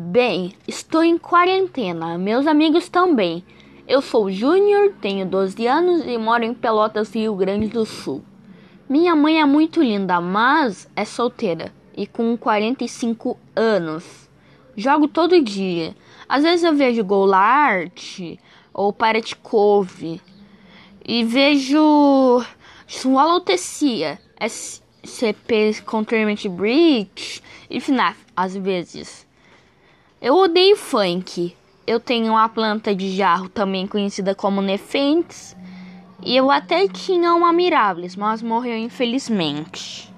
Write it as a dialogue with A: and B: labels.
A: Bem, estou em quarentena, meus amigos também. Eu sou Júnior, tenho 12 anos e moro em Pelotas, Rio Grande do Sul. Minha mãe é muito linda, mas é solteira e com 45 anos. Jogo todo dia. Às vezes eu vejo Golart ou Parrot Cove e vejo Swallow SCP Containment Breach e FNAF às vezes. Eu odeio funk. Eu tenho uma planta de jarro também conhecida como Nefentes. E eu até tinha uma Mirables, mas morreu infelizmente.